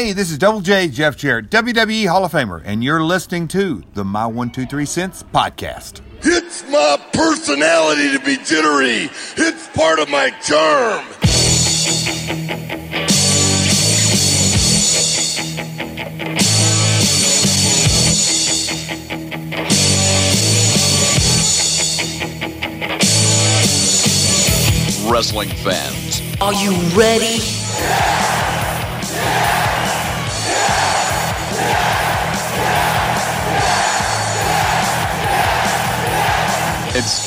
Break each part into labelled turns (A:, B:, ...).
A: Hey, this is Double J Jeff Jarrett, WWE Hall of Famer, and you're listening to the My One Two Three Cents podcast.
B: It's my personality to be jittery. It's part of my charm.
C: Wrestling fans,
D: Are you ready?
C: it's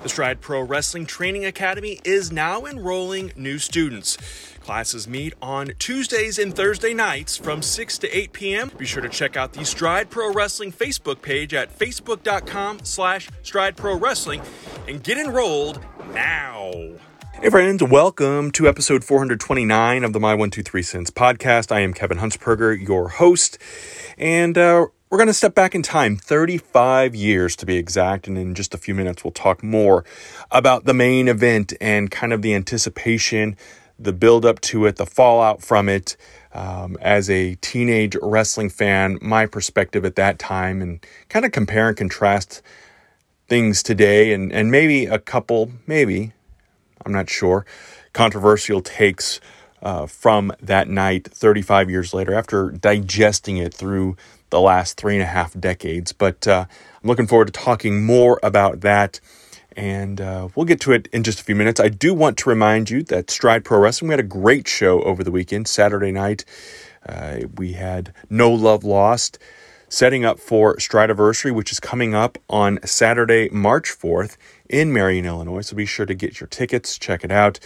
E: The Stride Pro Wrestling Training Academy is now enrolling new students. Classes meet on Tuesdays and Thursday nights from 6 to 8 p.m. Be sure to check out the Stride Pro Wrestling Facebook page at facebook.com slash Stride Pro Wrestling and get enrolled now. Hey friends, welcome to episode 429 of the My 123 Cents podcast. I am Kevin Huntsberger, your host, and uh, we're going to step back in time 35 years to be exact, and in just a few minutes we'll talk more about the main event and kind of the anticipation, the build up to it, the fallout from it. Um, as a teenage wrestling fan, my perspective at that time, and kind of compare and contrast things today, and, and maybe a couple, maybe I'm not sure, controversial takes uh, from that night 35 years later after digesting it through the last three and a half decades. But uh, I'm looking forward to talking more about that. And uh, we'll get to it in just a few minutes. I do want to remind you that Stride Pro Wrestling, we had a great show over the weekend, Saturday night. Uh, we had No Love Lost setting up for Stridiversary, which is coming up on Saturday, March 4th in Marion, Illinois. So be sure to get your tickets, check it out.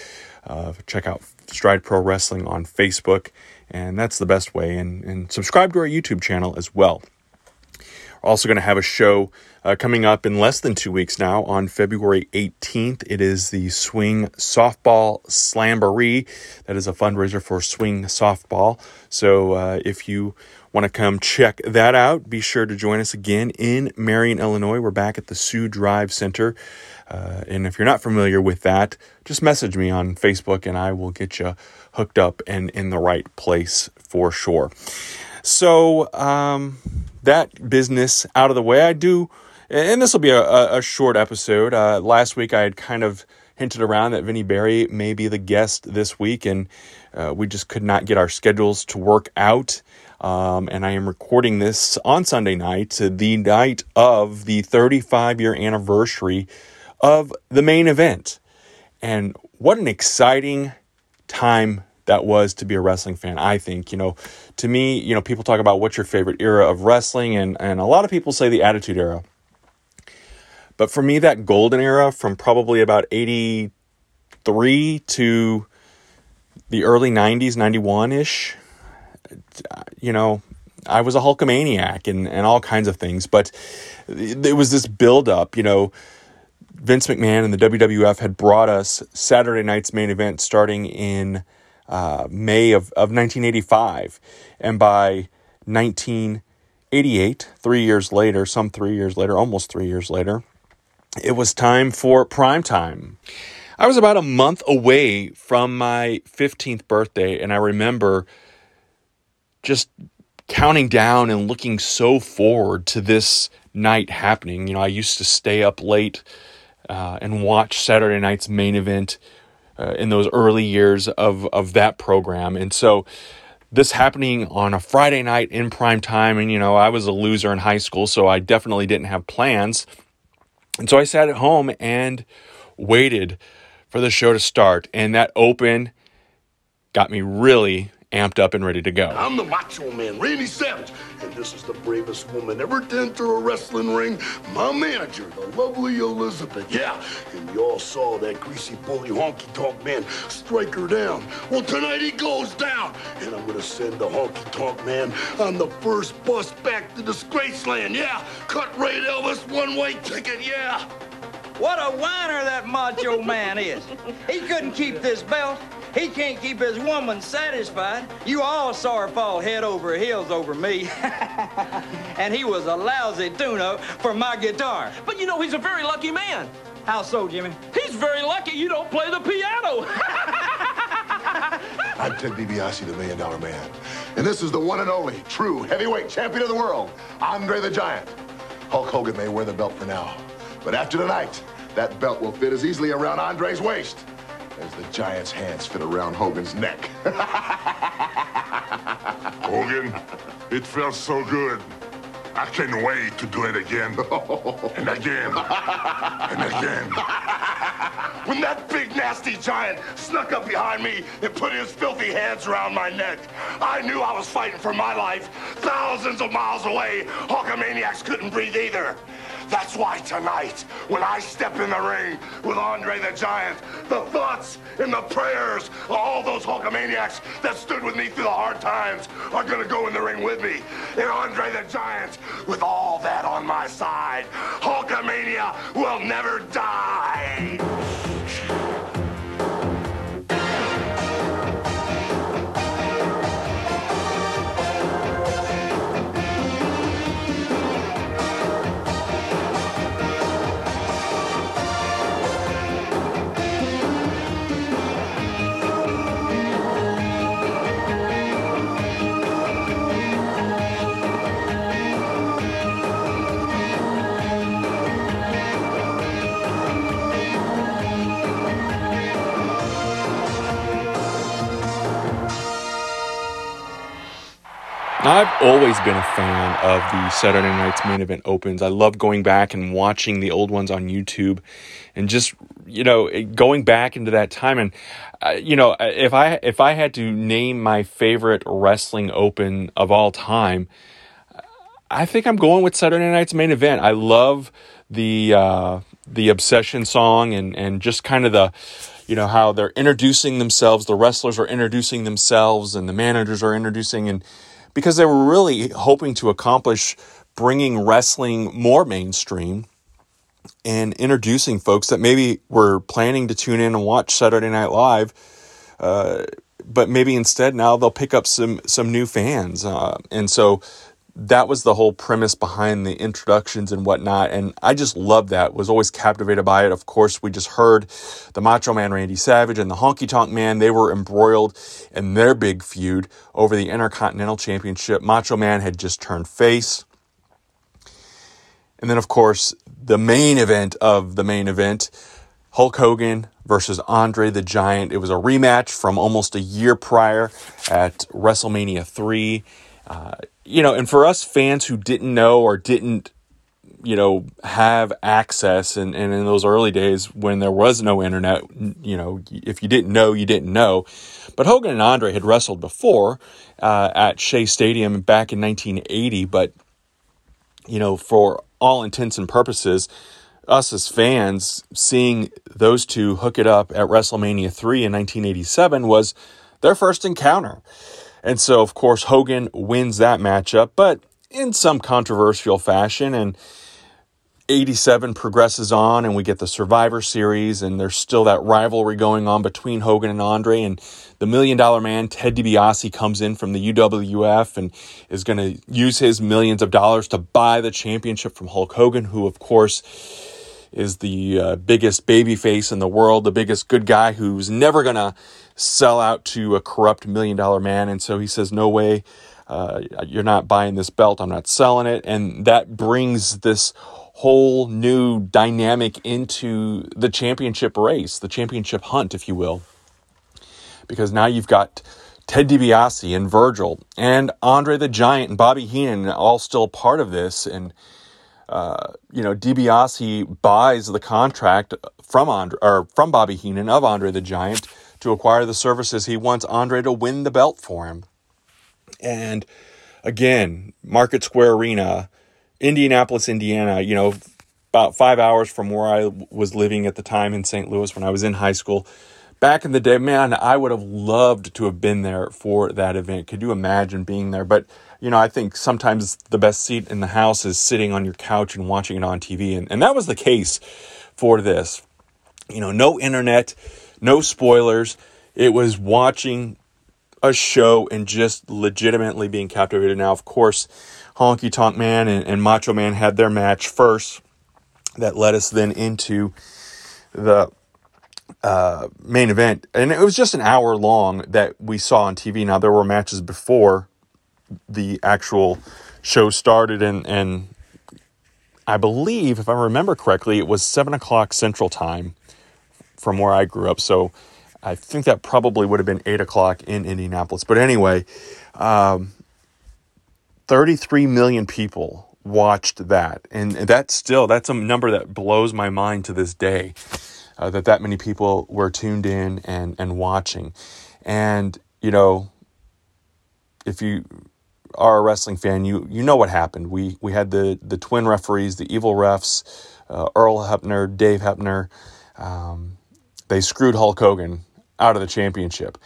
E: Uh, check out Stride Pro Wrestling on Facebook, and that's the best way. And, and subscribe to our YouTube channel as well. We're also going to have a show uh, coming up in less than two weeks now on February 18th. It is the Swing Softball Slamboree. That is a fundraiser for Swing Softball. So uh, if you want to come check that out, be sure to join us again in Marion, Illinois. We're back at the Sioux Drive Center. Uh, and if you're not familiar with that, just message me on Facebook and I will get you hooked up and in the right place for sure. So, um, that business out of the way, I do, and this will be a, a short episode. Uh, last week I had kind of hinted around that Vinnie Barry may be the guest this week, and uh, we just could not get our schedules to work out. Um, and I am recording this on Sunday night, the night of the 35 year anniversary of the main event. And what an exciting time that was to be a wrestling fan, I think. You know, to me, you know, people talk about what's your favorite era of wrestling, and, and a lot of people say the Attitude Era. But for me, that golden era from probably about 83 to the early 90s, 91 ish, you know, I was a Hulkamaniac and, and all kinds of things. But there was this build up, you know. Vince McMahon and the WWF had brought us Saturday night's main event starting in uh, May of, of 1985. And by 1988, three years later, some three years later, almost three years later, it was time for prime time. I was about a month away from my 15th birthday, and I remember just counting down and looking so forward to this night happening. You know, I used to stay up late uh, and watch Saturday night's main event uh, in those early years of of that program, and so this happening on a Friday night in prime time, and you know I was a loser in high school, so I definitely didn't have plans, and so I sat at home and waited for the show to start, and that open got me really amped up and ready to go.
B: I'm the Macho Man, Randy Savage, and this is the bravest woman ever to enter a wrestling ring. My manager, the lovely Elizabeth. Yeah, and you all saw that greasy bully honky tonk man strike her down. Well, tonight he goes down, and I'm gonna send the honky tonk man on the first bus back to Disgraceland. Yeah, cut rate Elvis one way ticket. Yeah.
D: What a whiner that macho man is. He couldn't keep this belt. He can't keep his woman satisfied. You all saw her fall head over heels over me. and he was a lousy tune-up for my guitar.
F: But you know, he's a very lucky man.
D: How so, Jimmy?
F: He's very lucky you don't play the piano.
B: I'm Ted DiBiase, the Million Dollar Man. And this is the one and only true heavyweight champion of the world, Andre the Giant. Hulk Hogan may wear the belt for now, but after tonight, that belt will fit as easily around Andre's waist as the Giant's hands fit around Hogan's neck.
G: Hogan, it felt so good. I can't wait to do it again. and again. and again.
B: when that big nasty giant snuck up behind me and put his filthy hands around my neck, I knew I was fighting for my life. Thousands of miles away, Hulkamaniacs couldn't breathe either. That's why tonight, when I step in the ring with Andre the Giant, the thoughts and the prayers of all those Hulkamaniacs that stood with me through the hard times are gonna go in the ring with me. And Andre the Giant, with all that on my side,
E: Now, I've always been a fan of the Saturday Night's main event opens. I love going back and watching the old ones on YouTube and just, you know, going back into that time. And, uh, you know, if I, if I had to name my favorite wrestling open of all time, I think I'm going with Saturday Night's main event. I love the, uh, the obsession song and, and just kind of the, you know, how they're introducing themselves. The wrestlers are introducing themselves and the managers are introducing and, because they were really hoping to accomplish bringing wrestling more mainstream and introducing folks that maybe were planning to tune in and watch Saturday Night Live, uh, but maybe instead now they'll pick up some some new fans, uh, and so that was the whole premise behind the introductions and whatnot. And I just loved that. Was always captivated by it. Of course, we just heard the Macho Man Randy Savage and the Honky Tonk Man. They were embroiled in their big feud over the Intercontinental Championship. Macho Man had just turned face. And then, of course, the main event of the main event Hulk Hogan versus Andre the Giant. It was a rematch from almost a year prior at WrestleMania 3. Uh, you know, and for us fans who didn't know or didn't, you know, have access, and, and in those early days when there was no internet, you know, if you didn't know, you didn't know. But Hogan and Andre had wrestled before uh, at Shea Stadium back in 1980, but, you know, for all intents and purposes, us as fans seeing those two hook it up at WrestleMania 3 in 1987 was their first encounter. And so, of course, Hogan wins that matchup, but in some controversial fashion. And 87 progresses on, and we get the Survivor Series, and there's still that rivalry going on between Hogan and Andre. And the Million Dollar Man, Ted DiBiase, comes in from the UWF and is going to use his millions of dollars to buy the championship from Hulk Hogan, who, of course, is the uh, biggest baby face in the world, the biggest good guy who's never going to sell out to a corrupt million dollar man. And so he says, No way, uh, you're not buying this belt. I'm not selling it. And that brings this whole new dynamic into the championship race, the championship hunt, if you will. Because now you've got Ted DiBiase and Virgil and Andre the Giant and Bobby Heenan all still part of this. And uh, you know, DiBiase buys the contract from Andre or from Bobby Heenan of Andre the Giant to acquire the services. He wants Andre to win the belt for him. And again, Market Square Arena, Indianapolis, Indiana, you know, about five hours from where I was living at the time in St. Louis when I was in high school. Back in the day, man, I would have loved to have been there for that event. Could you imagine being there? But, you know, I think sometimes the best seat in the house is sitting on your couch and watching it on TV. And, and that was the case for this. You know, no internet, no spoilers. It was watching a show and just legitimately being captivated. Now, of course, Honky Tonk Man and, and Macho Man had their match first. That led us then into the uh, main event, and it was just an hour long that we saw on TV. Now there were matches before the actual show started, and and I believe, if I remember correctly, it was seven o'clock Central Time from where I grew up. So I think that probably would have been eight o'clock in Indianapolis. But anyway, um, 33 million people watched that. And that's still, that's a number that blows my mind to this day. Uh, that that many people were tuned in and, and watching. And, you know, if you are a wrestling fan, you, you know what happened. We, we had the, the twin referees, the evil refs, uh, Earl Hebner, Dave Hebner. Um, they screwed Hulk Hogan out of the championship.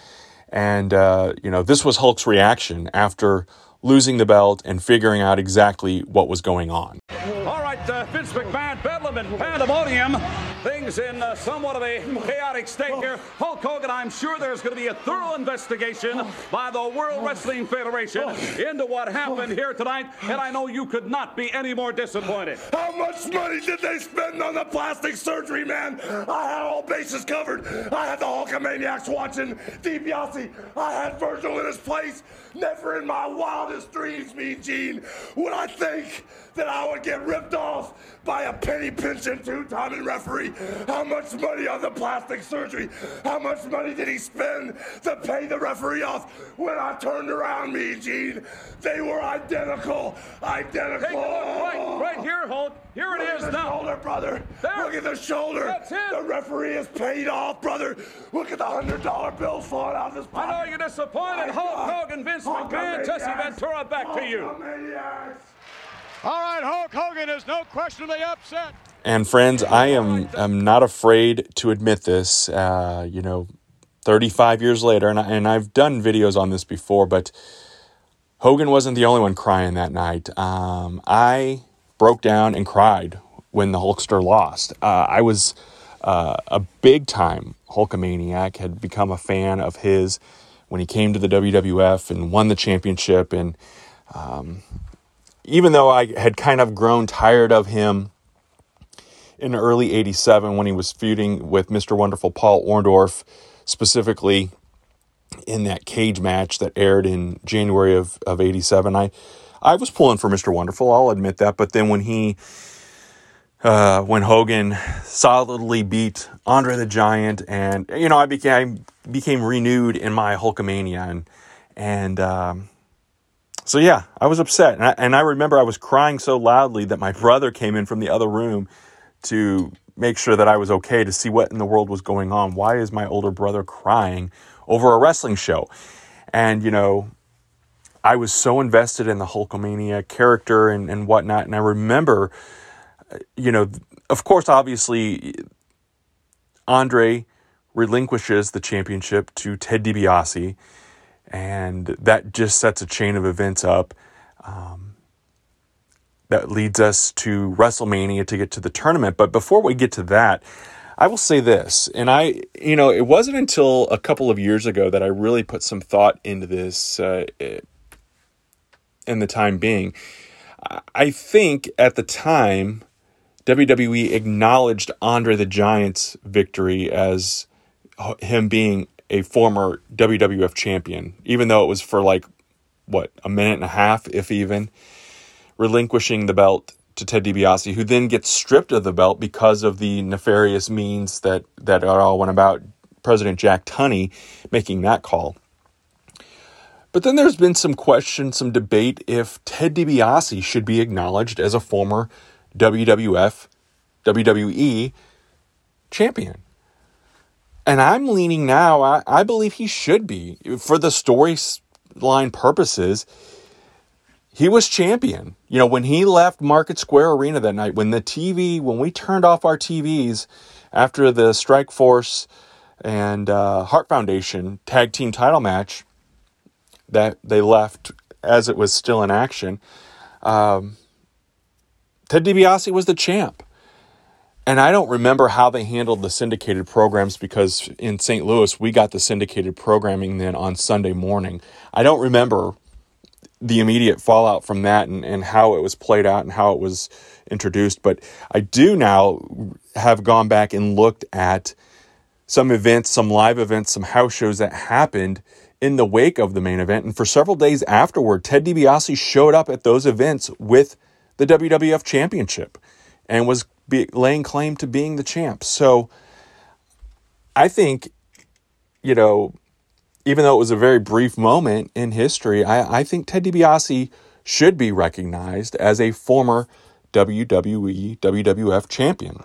E: And, uh, you know, this was Hulk's reaction after losing the belt and figuring out exactly what was going on.
H: All right, Vince McMahon, Bedlam and Pandemonium. Things in uh, somewhat of a chaotic state here. Hulk Hogan, I'm sure there's going to be a thorough investigation by the World Wrestling Federation into what happened here tonight, and I know you could not be any more disappointed.
B: How much money did they spend on the plastic surgery, man? I had all bases covered. I had the Hulkamaniacs watching DiBiase. I had Virgil in his place. Never in my wildest dreams, Mean Gene, would I think that I would get ripped off by a penny pinching two-timing referee. How much money on the plastic surgery? How much money did he spend to pay the referee off? When I turned around, Mean Gene, they were identical, identical.
H: Take a look right, right here, Hulk. Here it
B: Look
H: is
B: at the
H: now.
B: shoulder, brother.
H: There.
B: Look at the shoulder.
H: That's it.
B: The referee is paid off, brother. Look at the hundred dollar bill falling out of his pocket.
H: I know you're disappointed. Hulk. Hogan, Vince McMahon. Jesse Ventura, back to you.
B: Hulkamaniacs.
I: All right, Hulk Hogan is no upset.
E: And friends, I am am not afraid to admit this. Uh, you know, 35 years later, and, I, and I've done videos on this before, but Hogan wasn't the only one crying that night. Um, I broke down and cried when the Hulkster lost. Uh, I was uh, a big time Hulkamaniac, had become a fan of his when he came to the WWF and won the championship. And um, even though I had kind of grown tired of him in early 87 when he was feuding with Mr. Wonderful Paul Orndorff, specifically in that cage match that aired in January of, of 87. I, I was pulling for Mr. Wonderful, I'll admit that. But then when he, uh, when Hogan solidly beat Andre the Giant, and, you know, I became, became renewed in my Hulkamania. And, and, um, so yeah, I was upset. And I, and I remember I was crying so loudly that my brother came in from the other room to make sure that I was okay to see what in the world was going on. Why is my older brother crying over a wrestling show? And, you know, I was so invested in the Hulkamania character and, and whatnot. And I remember, you know, of course, obviously, Andre relinquishes the championship to Ted DiBiase. And that just sets a chain of events up. Um, that leads us to WrestleMania to get to the tournament. But before we get to that, I will say this, and I, you know, it wasn't until a couple of years ago that I really put some thought into this. Uh, in the time being, I think at the time WWE acknowledged Andre the Giant's victory as him being a former WWF champion, even though it was for like what a minute and a half, if even relinquishing the belt to Ted DiBiase, who then gets stripped of the belt because of the nefarious means that that it all went about. President Jack Tunney making that call. But then there's been some question, some debate if Ted DiBiase should be acknowledged as a former WWF, WWE champion. And I'm leaning now, I, I believe he should be. For the storyline purposes, he was champion. You know, when he left Market Square Arena that night, when the TV, when we turned off our TVs after the Strike Force and uh, Heart Foundation tag team title match that they left as it was still in action, um, Ted DiBiase was the champ. And I don't remember how they handled the syndicated programs because in St. Louis, we got the syndicated programming then on Sunday morning. I don't remember the immediate fallout from that and, and how it was played out and how it was introduced. But I do now have gone back and looked at some events, some live events, some house shows that happened in the wake of the main event. And for several days afterward, Ted DiBiase showed up at those events with the WWF Championship and was be, laying claim to being the champ. So I think, you know, even though it was a very brief moment in history, I, I think Ted DiBiase should be recognized as a former WWE, WWF champion.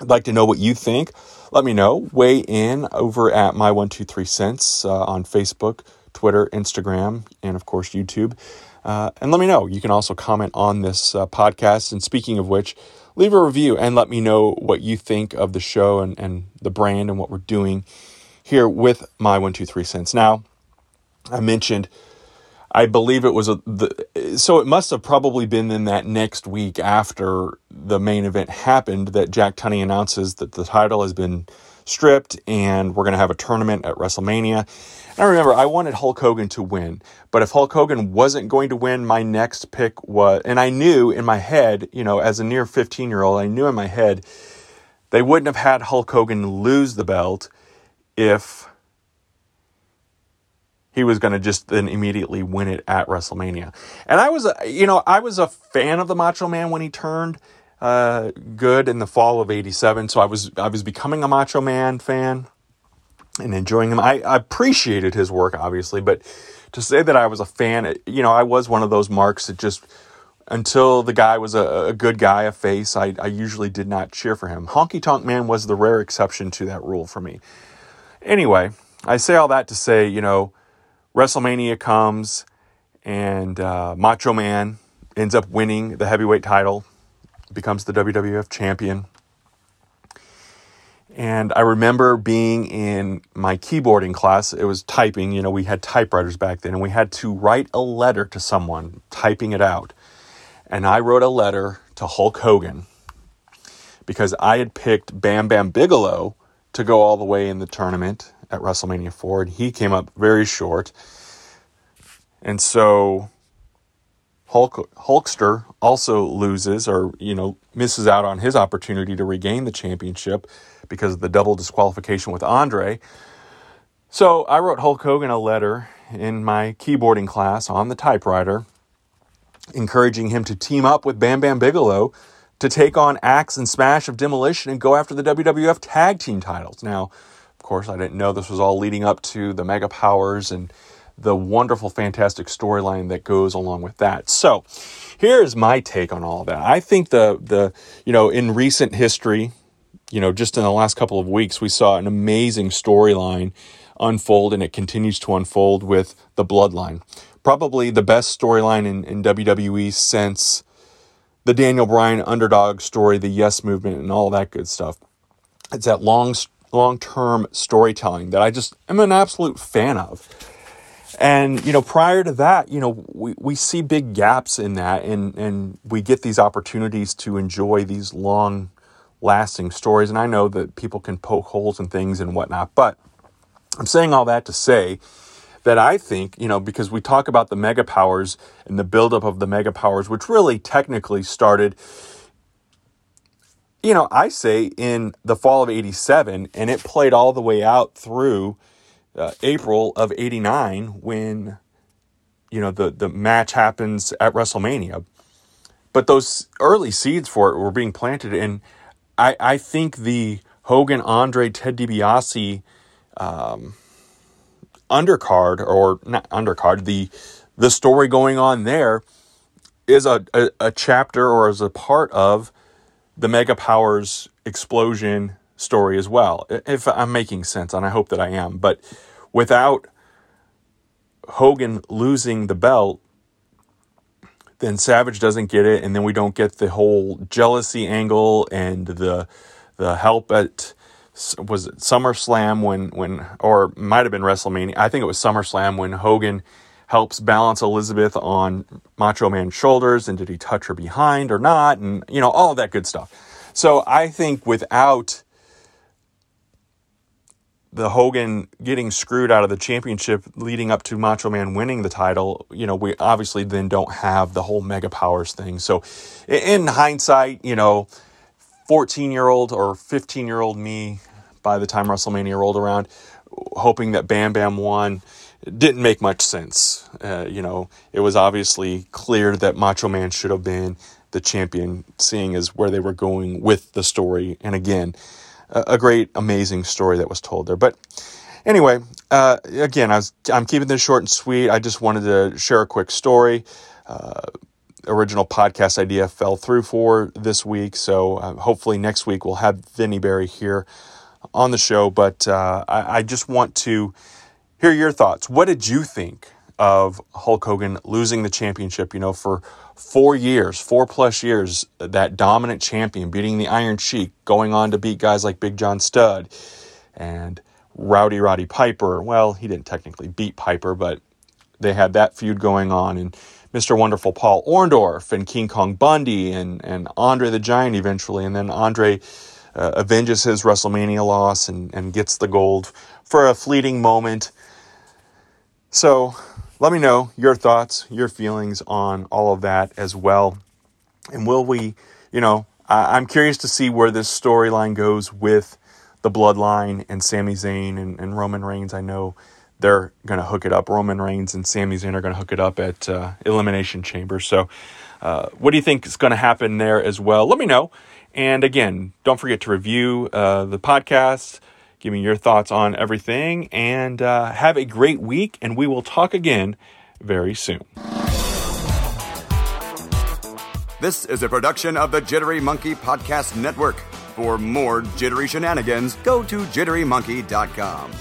E: I'd like to know what you think. Let me know. Weigh in over at my one two three cents uh, on Facebook, Twitter, Instagram, and of course YouTube. Uh, and let me know. You can also comment on this uh, podcast. And speaking of which, leave a review and let me know what you think of the show and, and the brand and what we're doing here with my one two three cents. Now, I mentioned, I believe it was a the, so it must have probably been in that next week after the main event happened that Jack Tunney announces that the title has been stripped and we're going to have a tournament at WrestleMania. And I remember I wanted Hulk Hogan to win, but if Hulk Hogan wasn't going to win, my next pick was, and I knew in my head, you know, as a near 15 year old, I knew in my head they wouldn't have had Hulk Hogan lose the belt if he was going to just then immediately win it at WrestleMania. And I was, you know, I was a fan of the Macho Man when he turned uh, good in the fall of '87. So I was I was becoming a Macho Man fan and enjoying him. I, I appreciated his work, obviously, but to say that I was a fan, you know, I was one of those marks that just until the guy was a, a good guy, a face, I, I usually did not cheer for him. Honky Tonk Man was the rare exception to that rule for me. Anyway, I say all that to say, you know, WrestleMania comes and uh, Macho Man ends up winning the heavyweight title becomes the WWF champion. And I remember being in my keyboarding class. It was typing, you know, we had typewriters back then, and we had to write a letter to someone, typing it out. And I wrote a letter to Hulk Hogan because I had picked Bam Bam Bigelow to go all the way in the tournament at WrestleMania 4, and he came up very short. And so Hulk, Hulkster also loses or, you know, misses out on his opportunity to regain the championship because of the double disqualification with Andre. So I wrote Hulk Hogan a letter in my keyboarding class on the typewriter, encouraging him to team up with Bam Bam Bigelow to take on Axe and Smash of Demolition and go after the WWF tag team titles. Now, of course, I didn't know this was all leading up to the Mega Powers and the wonderful, fantastic storyline that goes along with that. So, here's my take on all that. I think the the you know in recent history, you know, just in the last couple of weeks, we saw an amazing storyline unfold, and it continues to unfold with the Bloodline. Probably the best storyline in, in WWE since the Daniel Bryan underdog story, the Yes Movement, and all that good stuff. It's that long long term storytelling that I just am an absolute fan of. And, you know, prior to that, you know, we, we see big gaps in that and, and we get these opportunities to enjoy these long lasting stories. And I know that people can poke holes in things and whatnot, but I'm saying all that to say that I think, you know, because we talk about the mega powers and the buildup of the mega powers, which really technically started, you know, I say in the fall of 87 and it played all the way out through uh, April of 89 when you know the the match happens at WrestleMania. But those early seeds for it were being planted and I I think the Hogan Andre Ted DiBiase um, undercard or not undercard the the story going on there is a, a, a chapter or is a part of the Mega Powers explosion story as well, if I'm making sense, and I hope that I am. But without Hogan losing the belt, then Savage doesn't get it, and then we don't get the whole jealousy angle and the the help at was it SummerSlam when when or might have been WrestleMania. I think it was SummerSlam when Hogan helps balance Elizabeth on Macho Man's shoulders, and did he touch her behind or not, and you know all of that good stuff. So I think without the Hogan getting screwed out of the championship leading up to Macho Man winning the title, you know, we obviously then don't have the whole mega powers thing. So in hindsight, you know, 14 year old or 15 year old me by the time WrestleMania rolled around, hoping that Bam Bam won didn't make much sense. Uh, you know, it was obviously clear that Macho Man should have been the champion, seeing as where they were going with the story. And again, a great, amazing story that was told there. But anyway, uh, again, I was, I'm keeping this short and sweet. I just wanted to share a quick story. Uh, original podcast idea fell through for this week, so uh, hopefully next week we'll have Vinny Barry here on the show. But uh, I, I just want to hear your thoughts. What did you think of Hulk Hogan losing the championship? You know, for four years, four plus years, that dominant champion beating the Iron Sheik, going on to beat guys like Big John Studd and Rowdy Roddy Piper. Well, he didn't technically beat Piper, but they had that feud going on. And Mr. Wonderful Paul Orndorff and King Kong Bundy and, and Andre the Giant eventually. And then Andre uh, avenges his WrestleMania loss and, and gets the gold for a fleeting moment. So let me know your thoughts, your feelings on all of that as well. And will we, you know, I, am curious to see where this storyline goes with the bloodline and Sami Zayn and, and Roman Reigns. I know they're going to hook it up. Roman Reigns and Sami Zayn are going to hook it up at uh, Elimination Chamber. So, uh, what do you think is going to happen there as well? Let me know. And again, don't forget to review uh, the podcast Give me your thoughts on everything and uh, have a great week. And we will talk again very soon.
C: This is a production of the Jittery Monkey Podcast Network. For more jittery shenanigans, go to jitterymonkey.com.